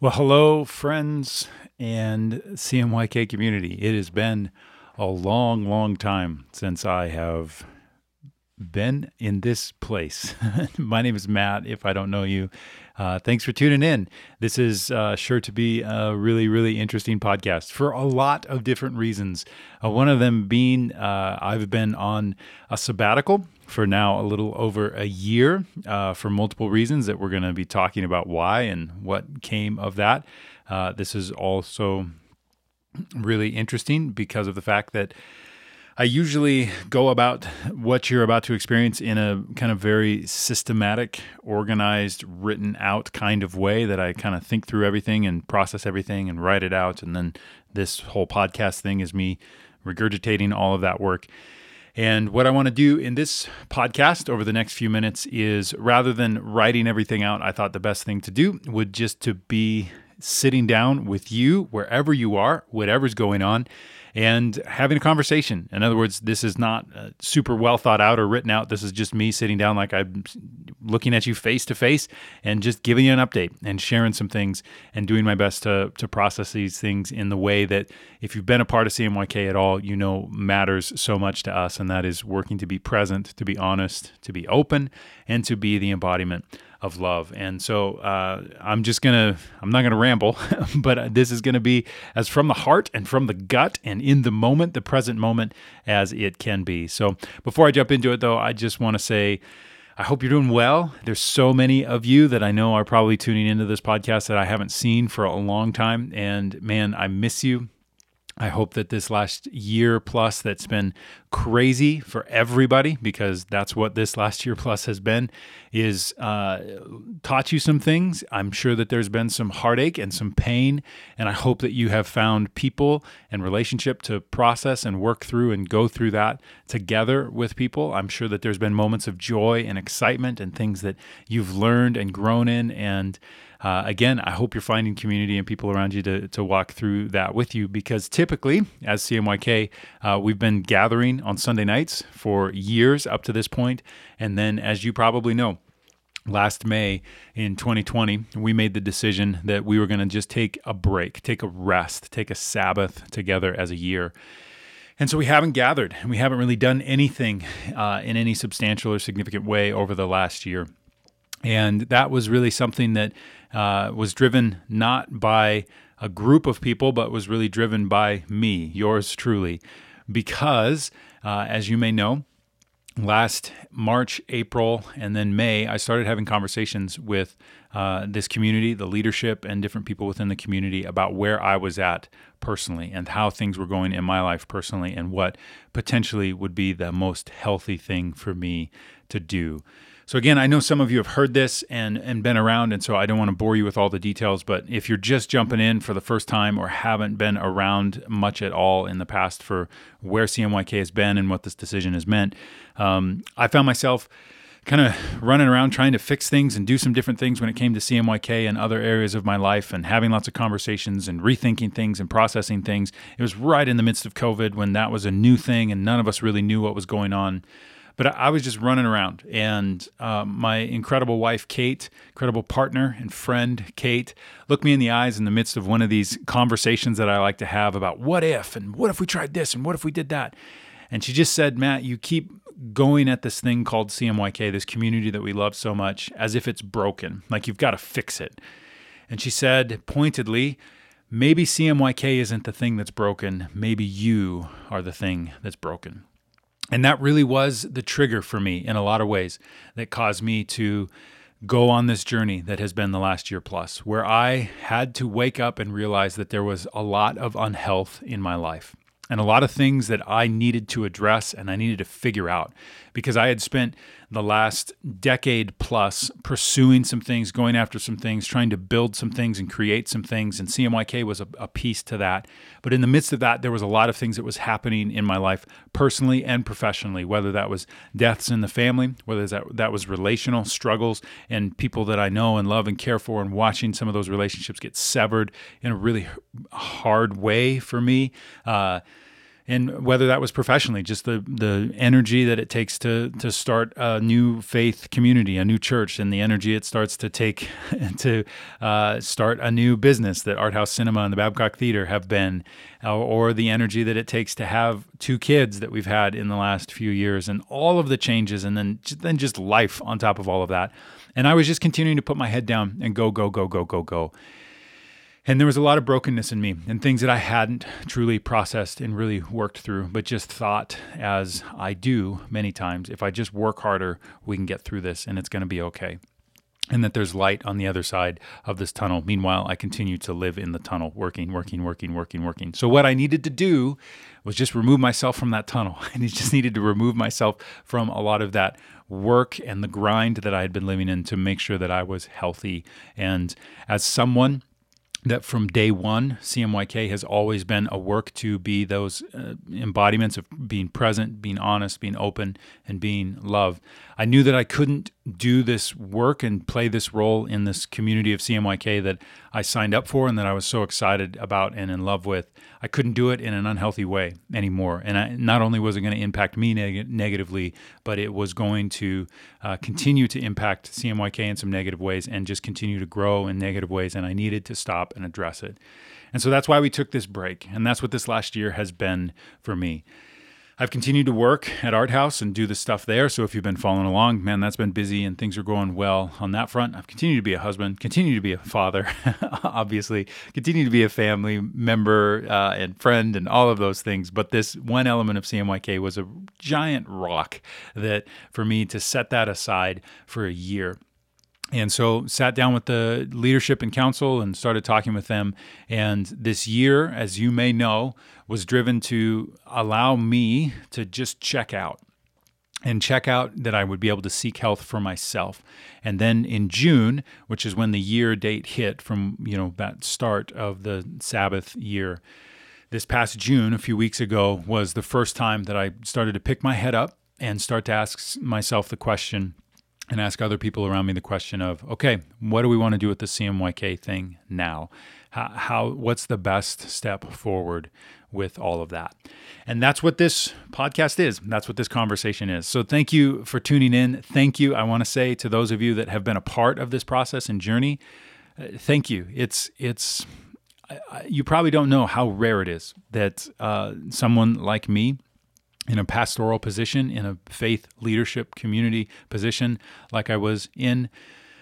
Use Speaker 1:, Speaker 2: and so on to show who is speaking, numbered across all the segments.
Speaker 1: Well, hello, friends and CMYK community. It has been a long, long time since I have been in this place. My name is Matt, if I don't know you. Uh, thanks for tuning in. This is uh, sure to be a really, really interesting podcast for a lot of different reasons. Uh, one of them being uh, I've been on a sabbatical for now a little over a year uh, for multiple reasons that we're going to be talking about why and what came of that. Uh, this is also really interesting because of the fact that I usually go about what you're about to experience in a kind of very systematic, organized, written out kind of way that I kind of think through everything and process everything and write it out. And then this whole podcast thing is me regurgitating all of that work. And what I want to do in this podcast over the next few minutes is rather than writing everything out, I thought the best thing to do would just to be sitting down with you wherever you are, whatever's going on, and having a conversation. In other words, this is not uh, super well thought out or written out. This is just me sitting down like I'm looking at you face to face and just giving you an update and sharing some things and doing my best to, to process these things in the way that if you've been a part of CMYK at all, you know matters so much to us. And that is working to be present, to be honest, to be open, and to be the embodiment of love. And so uh, I'm just gonna, I'm not gonna ramble, but this is gonna be as from the heart and from the gut and in the moment, the present moment, as it can be. So before I jump into it, though, I just want to say. I hope you're doing well. There's so many of you that I know are probably tuning into this podcast that I haven't seen for a long time. And man, I miss you. I hope that this last year plus that's been crazy for everybody because that's what this last year plus has been is uh, taught you some things. I'm sure that there's been some heartache and some pain, and I hope that you have found people and relationship to process and work through and go through that together with people. I'm sure that there's been moments of joy and excitement and things that you've learned and grown in and uh, again, I hope you're finding community and people around you to, to walk through that with you because typically, as CMYK, uh, we've been gathering on Sunday nights for years up to this point. And then, as you probably know, last May in 2020, we made the decision that we were going to just take a break, take a rest, take a Sabbath together as a year. And so we haven't gathered and we haven't really done anything uh, in any substantial or significant way over the last year. And that was really something that uh, was driven not by a group of people, but was really driven by me, yours truly. Because, uh, as you may know, last March, April, and then May, I started having conversations with uh, this community, the leadership, and different people within the community about where I was at personally and how things were going in my life personally and what potentially would be the most healthy thing for me to do. So again, I know some of you have heard this and and been around, and so I don't want to bore you with all the details. But if you're just jumping in for the first time or haven't been around much at all in the past for where CMYK has been and what this decision has meant, um, I found myself kind of running around trying to fix things and do some different things when it came to CMYK and other areas of my life and having lots of conversations and rethinking things and processing things. It was right in the midst of COVID when that was a new thing and none of us really knew what was going on. But I, was just running around, and uh, my incredible wife, Kate, incredible partner and friend, Kate, looked me in the eyes in the midst of one of these conversations that I like to have about what if, and what if we tried this, and what if we did that. And she just said, Matt, you keep going at this thing called CMYK, this community that we love so much, as if it's broken, like you've got to fix it. And she said pointedly, maybe CMYK isn't the thing that's broken, maybe you are the thing that's broken. And that really was the trigger for me in a lot of ways that caused me to go on this journey that has been the last year plus, where I had to wake up and realize that there was a lot of unhealth in my life and a lot of things that I needed to address and I needed to figure out because I had spent the last decade plus pursuing some things, going after some things, trying to build some things and create some things. And CMYK was a, a, piece to that. But in the midst of that, there was a lot of things that was happening in my life, personally and professionally, whether that was deaths in the family, whether that, that was relational struggles and people that I know and love and care for, and watching some of those relationships get severed in a really hard way for me. Uh, and whether that was professionally, just the the energy that it takes to to start a new faith community, a new church, and the energy it starts to take to uh, start a new business that Art House Cinema and the Babcock Theater have been, or, or the energy that it takes to have two kids that we've had in the last few years, and all of the changes, and then then just life on top of all of that. And I was just continuing to put my head down and go, go, go, go, go, go. And there was a lot of brokenness in me and things that I hadn't truly processed and really worked through, but just thought, as I do many times, if I just work harder, we can get through this and it's going to be okay. And that there's light on the other side of this tunnel. Meanwhile, I continue to live in the tunnel, working, working, working, working, working. So, what I needed to do was just remove myself from that tunnel. I just needed to remove myself from a lot of that work and the grind that I had been living in to make sure that I was healthy. And as someone that from day one, CMYK has always been a work to be those uh, embodiments of being present, being honest, being open, and being love. I knew that I couldn't do this work and play this role in this community of CMYK that I signed up for and that I was so excited about and in love with. I couldn't do it in an unhealthy way anymore. And I, not only was it going to impact me neg- negatively, but it was going to uh, continue to impact CMYK in some negative ways and just continue to grow in negative ways. And I needed to stop and address it. And so that's why we took this break. And that's what this last year has been for me. I've continued to work at Art House and do the stuff there. So if you've been following along, man, that's been busy and things are going well on that front. I've continued to be a husband, continue to be a father, obviously, continue to be a family member uh, and friend and all of those things. But this one element of CMYK was a giant rock that for me to set that aside for a year and so sat down with the leadership and council and started talking with them and this year as you may know was driven to allow me to just check out and check out that I would be able to seek health for myself. And then in June, which is when the year date hit from, you know, that start of the Sabbath year, this past June, a few weeks ago, was the first time that I started to pick my head up and start to ask myself the question and ask other people around me the question of, okay, what do we want to do with the CMYK thing now? How, how what's the best step forward with all of that? And that's what this podcast is. That's what this conversation is. So thank you for tuning in. Thank you. I want to say to those of you that have been a part of this process and journey, uh, thank you. It's it's you probably don't know how rare it is that uh, someone like me in a pastoral position, in a faith leadership community position, like I was in,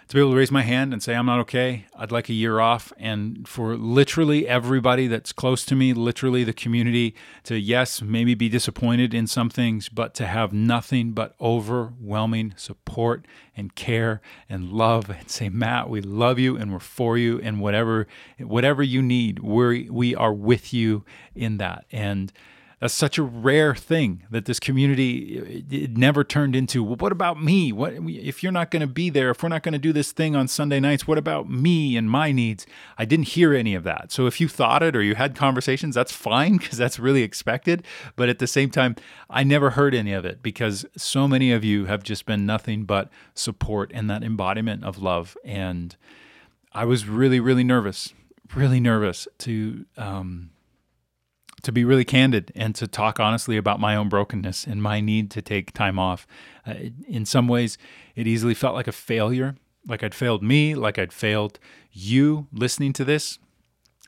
Speaker 1: to be able to raise my hand and say, I'm not okay. I'd like a year off. And for literally everybody that's close to me, literally the community, to yes, maybe be disappointed in some things, but to have nothing but overwhelming support and care and love and say, Matt, we love you and we're for you and whatever whatever you need, we're, we are with you in that. And that's such a rare thing that this community it never turned into well, what about me? What if you're not going to be there if we're not going to do this thing on sunday nights what about me and my needs? I didn't hear any of that. So if you thought it or you had conversations that's fine because that's really expected. But at the same time i never heard any of it because so many of you have just been nothing but support and that embodiment of love. And i was really really nervous really nervous to um, to be really candid and to talk honestly about my own brokenness and my need to take time off. Uh, in some ways, it easily felt like a failure, like I'd failed me, like I'd failed you listening to this.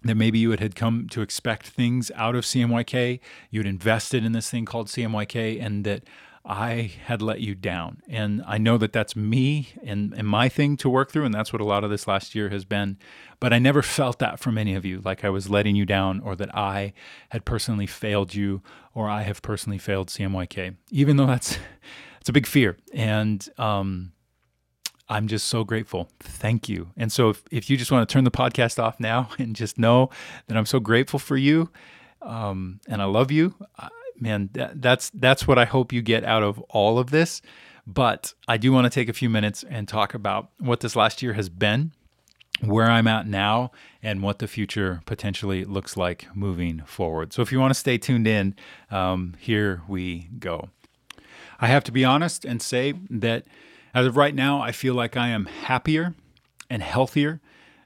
Speaker 1: That maybe you had come to expect things out of CMYK, you had invested in this thing called CMYK, and that I had let you down. And I know that that's me and, and my thing to work through. And that's what a lot of this last year has been. But I never felt that from any of you, like I was letting you down or that I had personally failed you or I have personally failed CMYK, even though that's, it's a big fear. And, um, I'm just so grateful. Thank you. And so if, if you just want to turn the podcast off now and just know that I'm so grateful for you um, and I love you, man, that, that's that's what I hope you get out of all of this. But I do want to take a few minutes and talk about what this last year has been, where I'm at now, and what the future potentially looks like moving forward. So if you want to stay tuned in, um, here we go. I have to be honest and say that as of right now, I feel like I am happier and healthier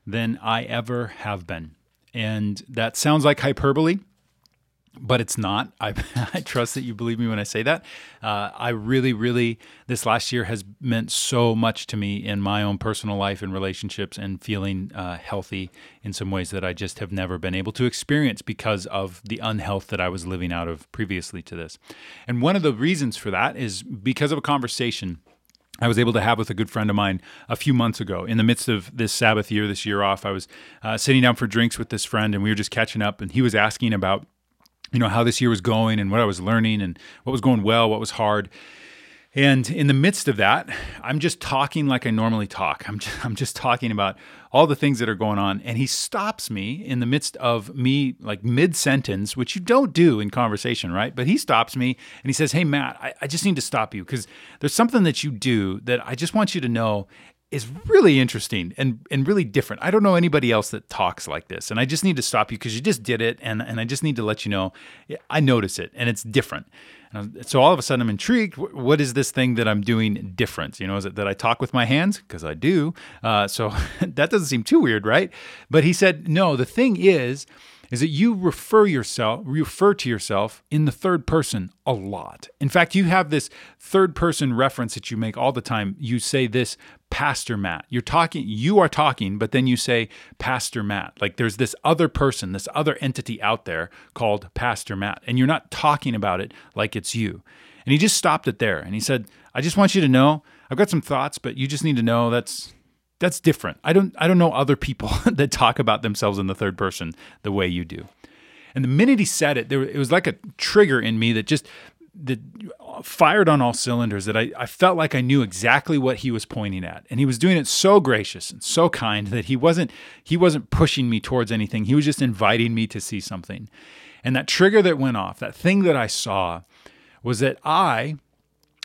Speaker 1: than I ever have been. And that sounds like hyperbole, but it's not. I, I, trust that you believe me when I say that. Uh, I really, really, this last year has meant so much to me in my own personal life and relationships and feeling uh, healthy in some ways that I just have never been able to experience because of the unhealth that I was living out of previously to this. And one of the reasons for that is because of a conversation. I was able to have with a good friend of mine a few months ago. In the midst of this Sabbath year, this year off, I was uh, sitting down for drinks with this friend, and we were just catching up. And he was asking about you know how this year was going and what I was learning and what was going well, what was hard. And in the midst of that, I'm just talking like I normally talk. I'm just, I'm just talking about all the things that are going on. And he stops me in the midst of me, like mid sentence, which you don't do in conversation, right? But he stops me and he says, Hey, Matt, I, I just need to stop you because there's something that you do that I just want you to know is really interesting and, and really different. I don't know anybody else that talks like this. And I just need to stop you because you just did it. And, and I just need to let you know I notice it and it's different. So all of a sudden I'm intrigued. What is this thing that I'm doing different? You know, is it that I talk with my hands? Because I do. Uh, so that doesn't seem too weird, right? But he said, no, the thing is, is that you refer yourself refer to yourself in the third person a lot. In fact, you have this third person reference that you make all the time. You say this Pastor Matt. You're talking you are talking, but then you say Pastor Matt. Like there's this other person, this other entity out there called Pastor Matt, and you're not talking about it like it's you. And he just stopped it there and he said, "I just want you to know, I've got some thoughts, but you just need to know that's that's different. I don't I don't know other people that talk about themselves in the third person the way you do. And the minute he said it, there it was like a trigger in me that just that fired on all cylinders that I, I felt like I knew exactly what he was pointing at. And he was doing it so gracious and so kind that he wasn't he wasn't pushing me towards anything. He was just inviting me to see something. And that trigger that went off, that thing that I saw was that I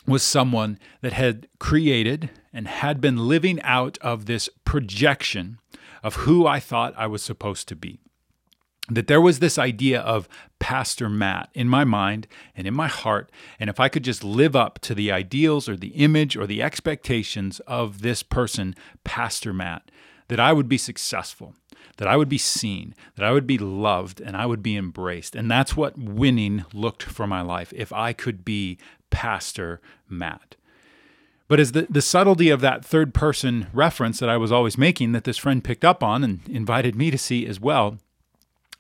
Speaker 1: was someone that had created and had been living out of this projection of who I thought I was supposed to be. That there was this idea of Pastor Matt in my mind and in my heart. And if I could just live up to the ideals or the image or the expectations of this person, Pastor Matt, that I would be successful, that I would be seen, that I would be loved, and I would be embraced. And that's what winning looked for my life if I could be Pastor Matt. But as the, the subtlety of that third person reference that I was always making, that this friend picked up on and invited me to see as well,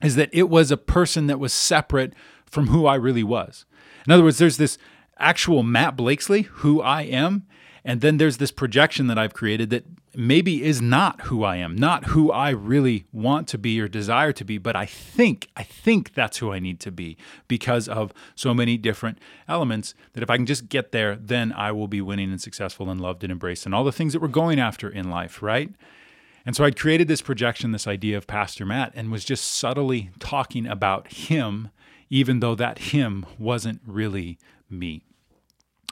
Speaker 1: is that it was a person that was separate from who I really was. In other words, there's this actual Matt Blakesley, who I am, and then there's this projection that I've created that maybe is not who I am, not who I really want to be or desire to be, but I think, I think that's who I need to be because of so many different elements that if I can just get there, then I will be winning and successful and loved and embraced and all the things that we're going after in life, right? And so I'd created this projection, this idea of Pastor Matt, and was just subtly talking about him, even though that him wasn't really me.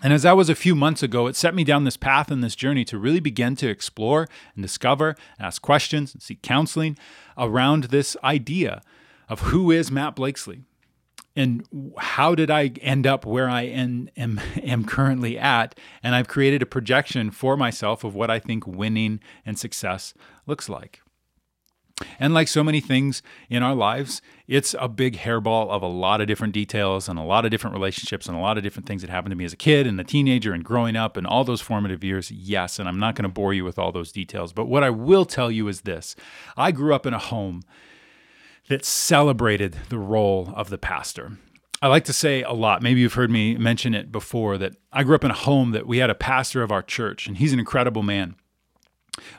Speaker 1: And as that was a few months ago, it set me down this path and this journey to really begin to explore and discover, ask questions, and seek counseling around this idea of who is Matt Blakesley and how did I end up where I am, am, am currently at. And I've created a projection for myself of what I think winning and success looks like. And like so many things in our lives, it's a big hairball of a lot of different details and a lot of different relationships and a lot of different things that happened to me as a kid and a teenager and growing up and all those formative years. Yes, and I'm not going to bore you with all those details. But what I will tell you is this I grew up in a home that celebrated the role of the pastor. I like to say a lot, maybe you've heard me mention it before, that I grew up in a home that we had a pastor of our church, and he's an incredible man.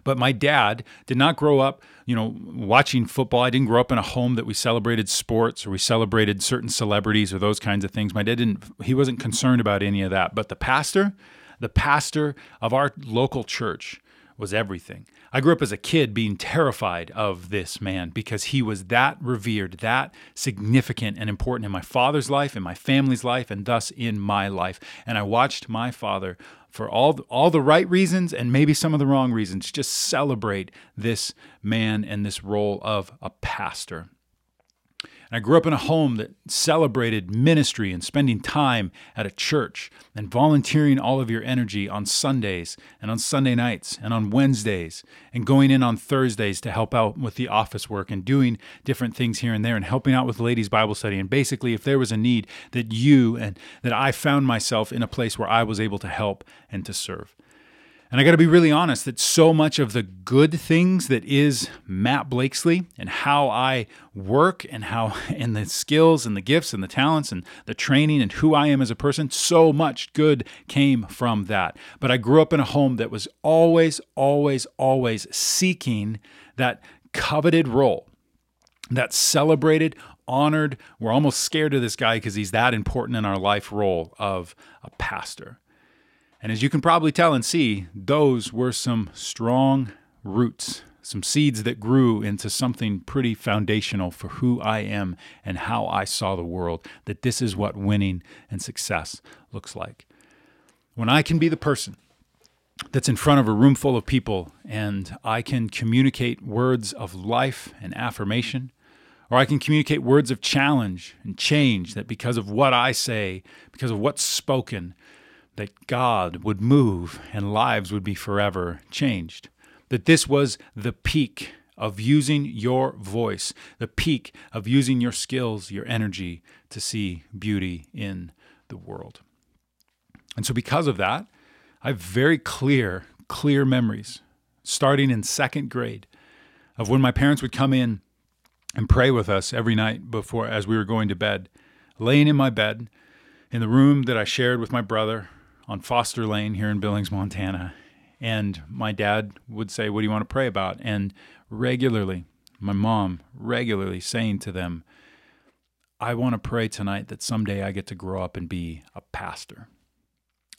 Speaker 1: But my dad did not grow up, you know, watching football. I didn't grow up in a home that we celebrated sports or we celebrated certain celebrities or those kinds of things. My dad didn't he wasn't concerned about any of that. But the pastor, the pastor of our local church was everything. I grew up as a kid being terrified of this man because he was that revered, that significant and important in my father's life, in my family's life, and thus in my life. And I watched my father for all all the right reasons and maybe some of the wrong reasons just celebrate this man and this role of a pastor. And I grew up in a home that celebrated ministry and spending time at a church and volunteering all of your energy on Sundays and on Sunday nights and on Wednesdays and going in on Thursdays to help out with the office work and doing different things here and there and helping out with ladies Bible study and basically if there was a need that you and that I found myself in a place where I was able to help and to serve. And I got to be really honest that so much of the good things that is Matt Blakesley and how I work and how, and the skills and the gifts and the talents and the training and who I am as a person, so much good came from that. But I grew up in a home that was always, always, always seeking that coveted role, that celebrated, honored, we're almost scared of this guy because he's that important in our life role of a pastor. And as you can probably tell and see, those were some strong roots, some seeds that grew into something pretty foundational for who I am and how I saw the world. That this is what winning and success looks like. When I can be the person that's in front of a room full of people and I can communicate words of life and affirmation, or I can communicate words of challenge and change that because of what I say, because of what's spoken, that God would move and lives would be forever changed. That this was the peak of using your voice, the peak of using your skills, your energy to see beauty in the world. And so, because of that, I have very clear, clear memories starting in second grade of when my parents would come in and pray with us every night before as we were going to bed, laying in my bed in the room that I shared with my brother on Foster Lane here in Billings, Montana. And my dad would say, What do you want to pray about? And regularly, my mom regularly saying to them, I want to pray tonight that someday I get to grow up and be a pastor.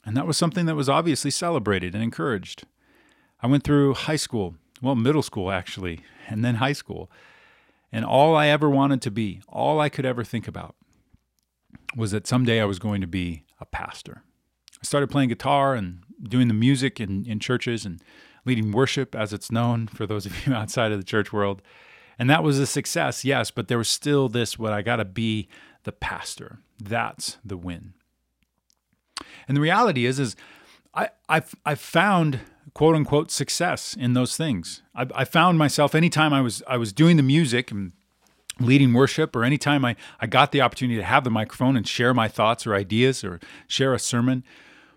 Speaker 1: And that was something that was obviously celebrated and encouraged. I went through high school, well, middle school actually, and then high school. And all I ever wanted to be, all I could ever think about, was that someday I was going to be a pastor. I started playing guitar and doing the music in, in churches and leading worship, as it's known for those of you outside of the church world. And that was a success, yes, but there was still this what I got to be the pastor. That's the win. And the reality is, is I, I've, I've found quote unquote success in those things. I, I found myself anytime I was I was doing the music and leading worship or anytime I, I got the opportunity to have the microphone and share my thoughts or ideas or share a sermon,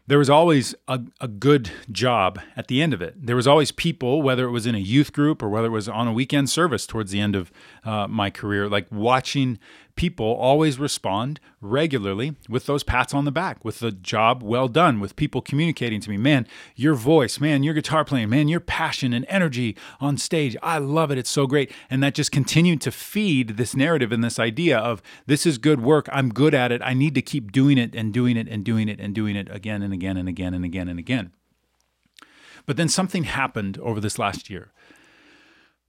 Speaker 1: there was always a, a good job at the end of it. There was always people, whether it was in a youth group or whether it was on a weekend service towards the end of uh, my career, like watching people always respond regularly with those pats on the back, with the job well done, with people communicating to me, man, your voice, man, your guitar playing, man, your passion and energy on stage. I love it. It's so great. And that just continued to feed this narrative and this idea of this is good work. I'm good at it. I need to keep doing it and doing it and doing it and doing it again and again and again and again and again. But then something happened over this last year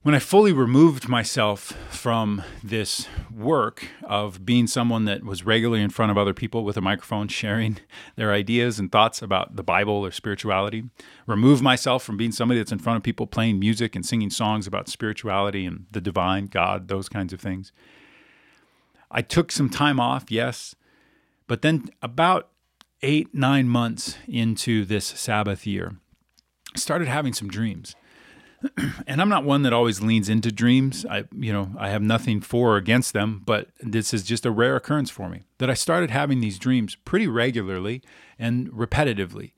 Speaker 1: when I fully removed myself from this work of being someone that was regularly in front of other people with a microphone sharing their ideas and thoughts about the Bible or spirituality, remove myself from being somebody that's in front of people playing music and singing songs about spirituality and the divine, God, those kinds of things. I took some time off, yes, but then about eight, nine months into this Sabbath year, I started having some dreams and I'm not one that always leans into dreams. I, you know, I have nothing for or against them, but this is just a rare occurrence for me that I started having these dreams pretty regularly and repetitively.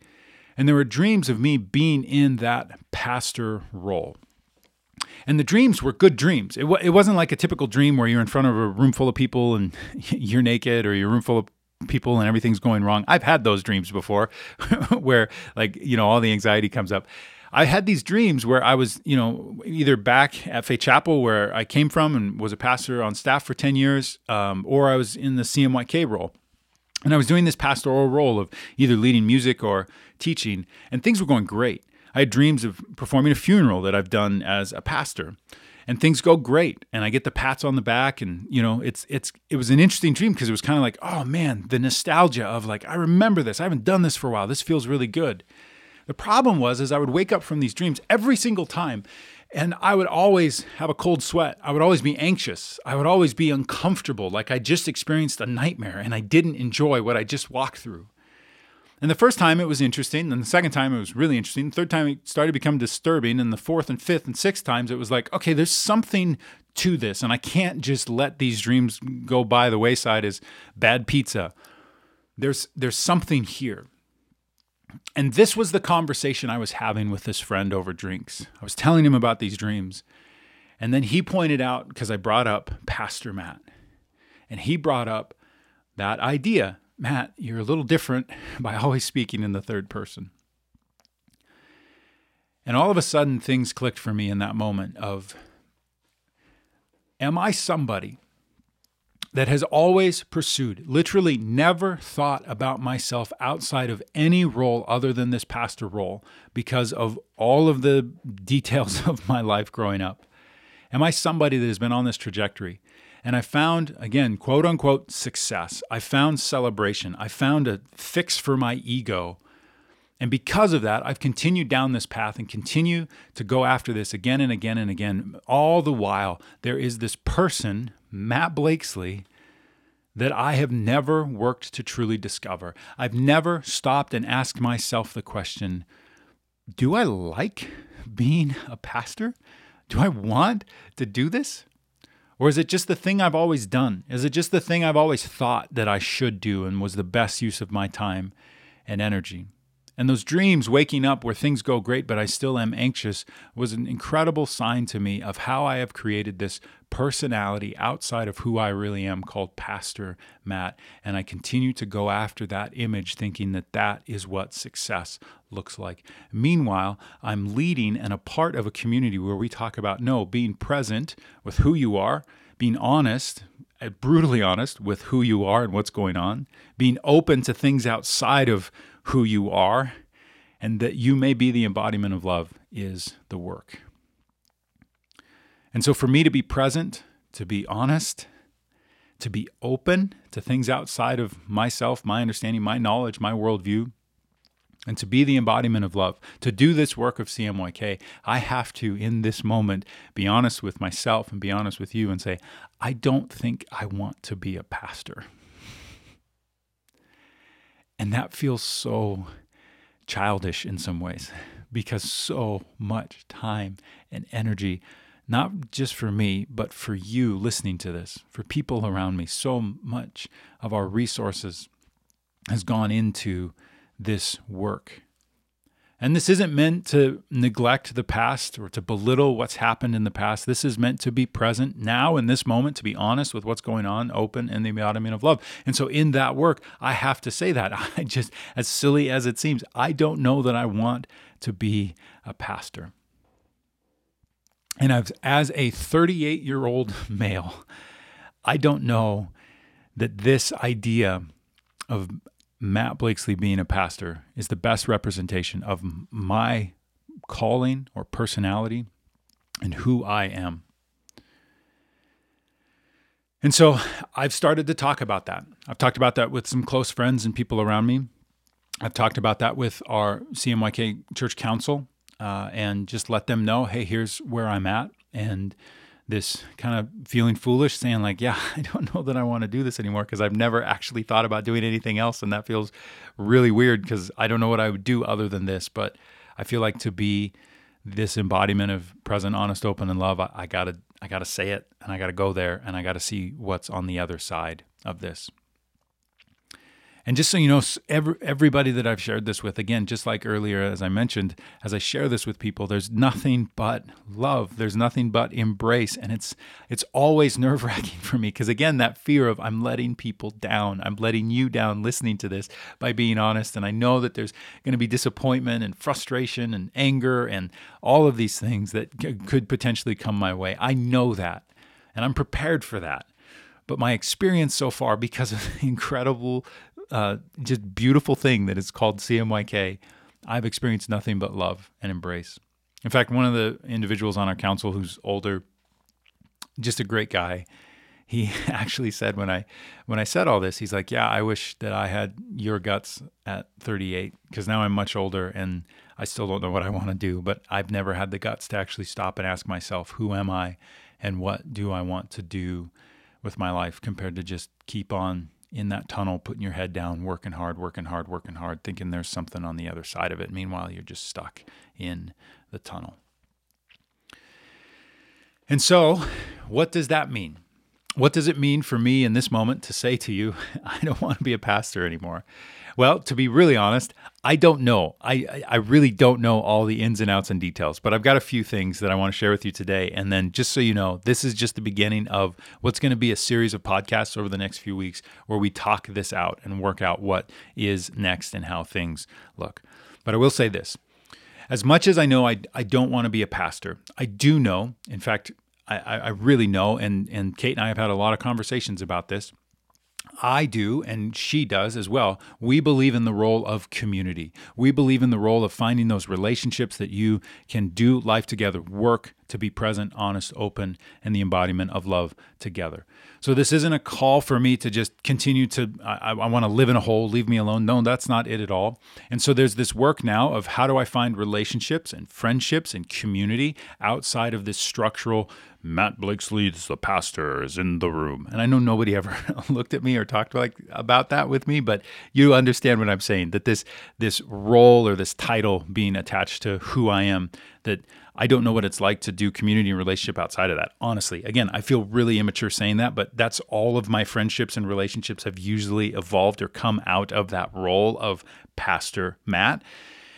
Speaker 1: And there were dreams of me being in that pastor role. And the dreams were good dreams. It, w- it wasn't like a typical dream where you're in front of a room full of people and you're naked or you're room full of people and everything's going wrong. I've had those dreams before where like, you know, all the anxiety comes up. I had these dreams where I was, you know, either back at Faith Chapel where I came from and was a pastor on staff for 10 years, um, or I was in the CMYK role. And I was doing this pastoral role of either leading music or teaching, and things were going great. I had dreams of performing a funeral that I've done as a pastor. And things go great, and I get the pats on the back, and you know, it's it's it was an interesting dream because it was kind of like, oh man, the nostalgia of like, I remember this. I haven't done this for a while. This feels really good. The problem was, is I would wake up from these dreams every single time, And I would always have a cold sweat. I would always be anxious. I would always be uncomfortable, like I just experienced a nightmare and I didn't enjoy what I just walked through. And the first time it was interesting, and the second time it was really interesting. The third time it started to become disturbing, and the fourth and fifth and sixth times it was like, okay, there's something to this, and I can't just let these dreams go by the wayside as bad pizza. There's there's something here. And this was the conversation I was having with this friend over drinks. I was telling him about these dreams. And then he pointed out, because I brought up Pastor Matt, and he brought up that idea Matt, you're a little different by always speaking in the third person. And all of a sudden, things clicked for me in that moment of, am I somebody that has always pursued, literally never thought about myself outside of any role other than this pastor role because of all of the details of my life growing up? Am I somebody that has been on this trajectory and I found, again, quote unquote, success. I found celebration. I found a fix for my ego. And because of that, I've continued down this path and continue to go after this again and again and again. All the while, there is this person, Matt Blakesley, that I have never worked to truly discover. I've never stopped and asked myself the question Do I like being a pastor? Do I want to do this? Or is it just the thing I've always done? Is it just the thing I've always thought that I should do and was the best use of my time and energy? And those dreams, waking up where things go great, but I still am anxious, was an incredible sign to me of how I have created this personality outside of who I really am called Pastor Matt. And I continue to go after that image, thinking that that is what success looks like. Meanwhile, I'm leading and a part of a community where we talk about no, being present with who you are, being honest, brutally honest with who you are and what's going on, being open to things outside of who you are and that you may be the embodiment of love is the work. And so, for me to be present, to be honest, to be open to things outside of myself, my understanding, my knowledge, my worldview, and to be the embodiment of love, to do this work of CMYK, I have to, in this moment, be honest with myself and be honest with you and say, I don't think I want to be a pastor. And that feels so childish in some ways because so much time and energy, not just for me, but for you listening to this, for people around me, so much of our resources has gone into this work. And this isn't meant to neglect the past or to belittle what's happened in the past. This is meant to be present now in this moment, to be honest with what's going on, open in the embodiment of love. And so, in that work, I have to say that. I just, as silly as it seems, I don't know that I want to be a pastor. And as, as a 38 year old male, I don't know that this idea of Matt Blakesley being a pastor is the best representation of my calling or personality and who I am. And so I've started to talk about that. I've talked about that with some close friends and people around me. I've talked about that with our CMYK Church Council uh, and just let them know hey, here's where I'm at. And this kind of feeling foolish, saying, like, yeah, I don't know that I want to do this anymore because I've never actually thought about doing anything else. And that feels really weird because I don't know what I would do other than this. But I feel like to be this embodiment of present, honest, open, and love, I, I gotta, I gotta say it, and I gotta go there, and I gotta see what's on the other side of this. And just so you know, every, everybody that I've shared this with, again, just like earlier, as I mentioned, as I share this with people, there's nothing but love. There's nothing but embrace, and it's it's always nerve wracking for me because again, that fear of I'm letting people down, I'm letting you down, listening to this by being honest, and I know that there's going to be disappointment and frustration and anger and all of these things that c- could potentially come my way. I know that, and I'm prepared for that. But my experience so far because of the incredible uh, just beautiful thing that is called CMYK, I've experienced nothing but love and embrace. In fact, one of the individuals on our council who's older, just a great guy, he actually said when I when I said all this, he's like, "Yeah, I wish that I had your guts at 38 because now I'm much older and I still don't know what I want to do, but I've never had the guts to actually stop and ask myself, who am I and what do I want to do with my life compared to just keep on in that tunnel, putting your head down, working hard, working hard, working hard, thinking there's something on the other side of it. Meanwhile, you're just stuck in the tunnel. And so, what does that mean? What does it mean for me in this moment to say to you, I don't want to be a pastor anymore? Well, to be really honest, I don't know. I, I really don't know all the ins and outs and details, but I've got a few things that I want to share with you today. And then, just so you know, this is just the beginning of what's going to be a series of podcasts over the next few weeks where we talk this out and work out what is next and how things look. But I will say this as much as I know I, I don't want to be a pastor, I do know, in fact, I, I really know, and, and Kate and I have had a lot of conversations about this. I do, and she does as well. We believe in the role of community. We believe in the role of finding those relationships that you can do life together, work to be present, honest, open, and the embodiment of love together. So this isn't a call for me to just continue to, I, I want to live in a hole, leave me alone. No, that's not it at all. And so there's this work now of how do I find relationships and friendships and community outside of this structural Matt Blakesley the pastor is in the room. And I know nobody ever looked at me or talked like about that with me, but you understand what I'm saying that this this role or this title being attached to who I am that I don't know what it's like to do community and relationship outside of that. Honestly, again, I feel really immature saying that, but that's all of my friendships and relationships have usually evolved or come out of that role of Pastor Matt.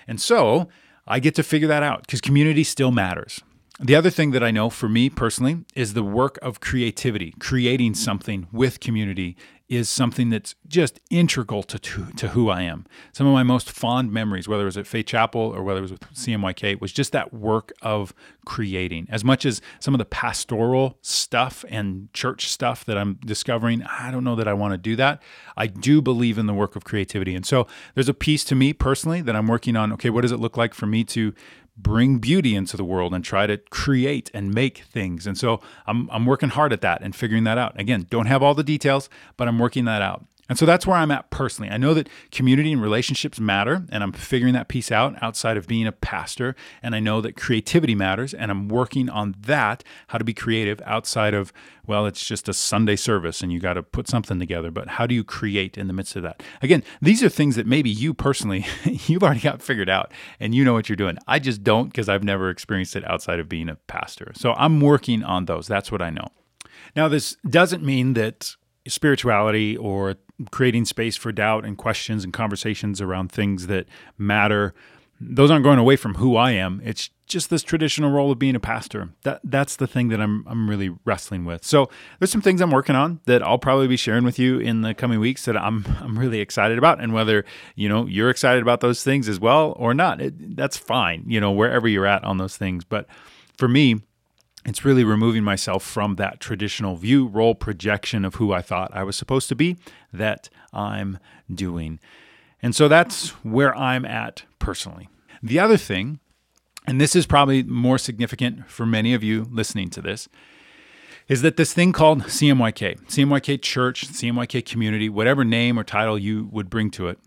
Speaker 1: And so I get to figure that out because community still matters. The other thing that I know for me personally is the work of creativity, creating something with community is something that's just integral to, to, to, who I am. Some of my most fond memories, whether it was at Faith Chapel or whether it was with CMYK, was just that work of creating. As much as some of the pastoral stuff and church stuff that I'm discovering, I don't know that I want to do that. I do believe in the work of creativity. And so there's a piece to me personally that I'm working on. Okay, what does it look like for me to bring beauty into the world and try to create and make things. And so I'm, I'm working hard at that and figuring that out. Again, don't have all the details, but I'm working that out. And so that's where I'm at personally. I know that community and relationships matter, and I'm figuring that piece out outside of being a pastor. And I know that creativity matters, and I'm working on that how to be creative outside of, well, it's just a Sunday service and you got to put something together. But how do you create in the midst of that? Again, these are things that maybe you personally, you've already got figured out and you know what you're doing. I just don't because I've never experienced it outside of being a pastor. So I'm working on those. That's what I know. Now, this doesn't mean that spirituality or creating space for doubt and questions and conversations around things that matter those aren't going away from who I am. It's just this traditional role of being a pastor. That that's the thing that I'm I'm really wrestling with. So there's some things I'm working on that I'll probably be sharing with you in the coming weeks that I'm I'm really excited about. And whether you know you're excited about those things as well or not, it, that's fine. You know wherever you're at on those things. But for me, it's really removing myself from that traditional view, role, projection of who I thought I was supposed to be that I'm doing. And so that's where I'm at personally. The other thing, and this is probably more significant for many of you listening to this, is that this thing called CMYK, CMYK Church, CMYK Community, whatever name or title you would bring to it,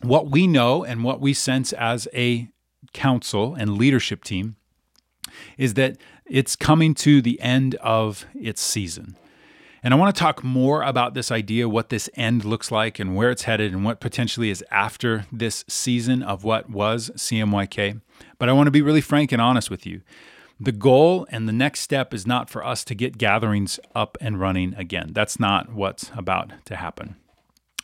Speaker 1: what we know and what we sense as a council and leadership team is that it's coming to the end of its season. And I want to talk more about this idea, what this end looks like, and where it's headed, and what potentially is after this season of what was CMYK. But I want to be really frank and honest with you. The goal and the next step is not for us to get gatherings up and running again. That's not what's about to happen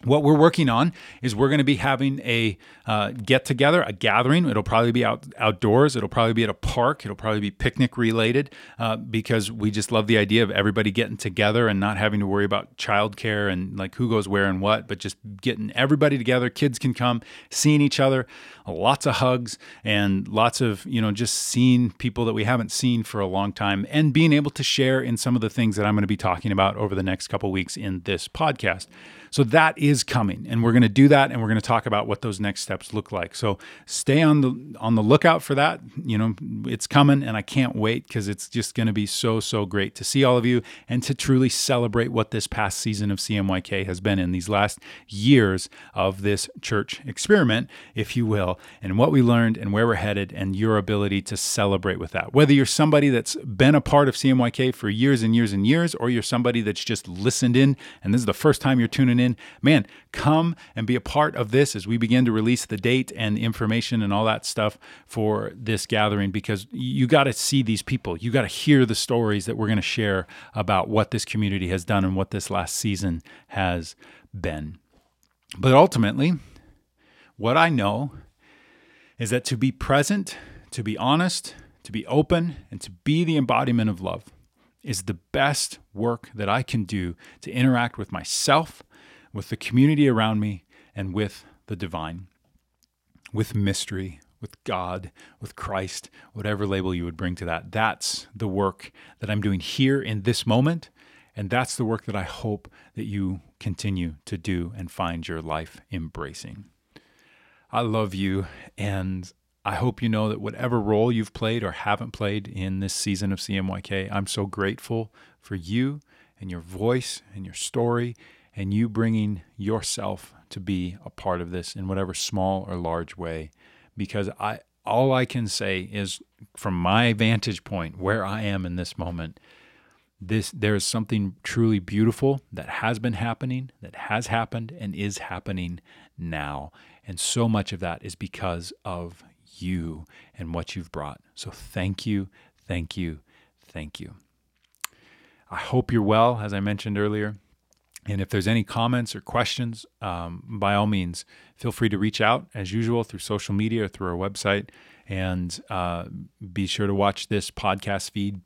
Speaker 1: what we're working on is we're going to be having a uh, get together, a gathering. It'll probably be out outdoors. It'll probably be at a park. It'll probably be picnic related uh, because we just love the idea of everybody getting together and not having to worry about childcare and like who goes where and what, but just getting everybody together. Kids can come, seeing each other, lots of hugs and lots of you know just seeing people that we haven't seen for a long time and being able to share in some of the things that I'm going to be talking about over the next couple weeks in this podcast. So that is coming and we're going to do that and we're going to talk about what those next steps look like. So stay on the on the lookout for that. You know it's coming and i can't wait because it's just going to be so so great to see all of you and to truly celebrate what this past season of cmyk has been in these last years of this church experiment if you will and what we learned and where we're headed and your ability to celebrate with that. Whether you're somebody that's been a part of cmyk for years and years and years or you're somebody that's just listened in and this is the first time you're in man, come and be a part of this as we begin to release the date and information and all that stuff for this gathering because you got to see these people. You got to hear the stories that we're going to share about what this community has done and what this last season has been. But ultimately, what I know is that to be present, to be honest, to be open, and to be the embodiment of love is the best work that I can do to interact with myself with the community around me, and with the divine, with mystery, with God, with Christ, whatever label you would bring to that. That's the work that I'm doing here in this moment. And that's the work that I hope that you continue to do and find your life embracing. I love you, and I hope you know that whatever role you've played or haven't played in this season of CMYK, I'm so grateful for you and your voice and your story and you bringing yourself to be a part of this in whatever small or large way. Because I all I can say is from my vantage point where I am in this moment this there is something truly beautiful that has been happening that has happened and is happening now. And so much of that is because of you and what you've brought. So thank you thank you thank you. I hope you're well as I mentioned earlier and if there's any comments or questions, um, by all means, feel free to reach out as usual through social media or through our website. And uh, be sure to watch this podcast feed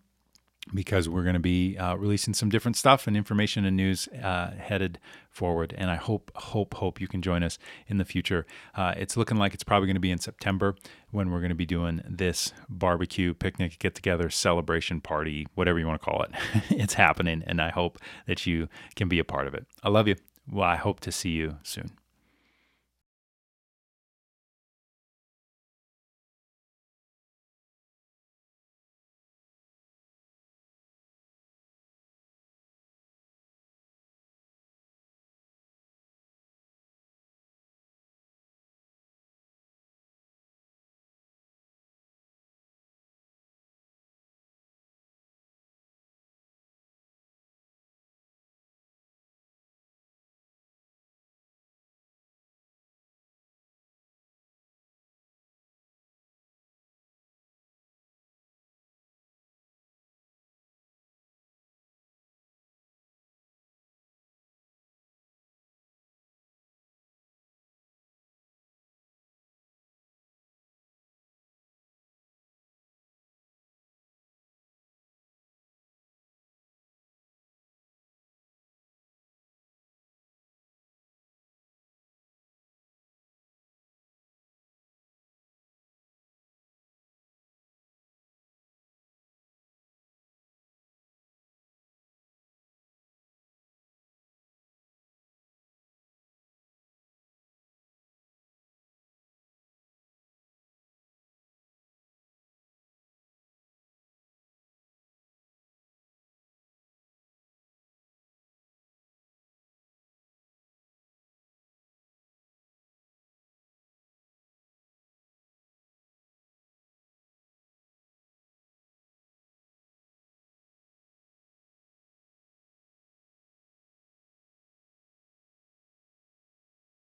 Speaker 1: because we're going to be uh, releasing some different stuff and information and news uh, headed forward. And I hope, hope, hope you can join us in the future. Uh, it's looking like it's probably going to be in September when we're going to be doing this barbecue, picnic, get together, celebration party, whatever you want to call it. it's happening, and I hope that you can be a part of it. I love you. Well, I hope to see you soon.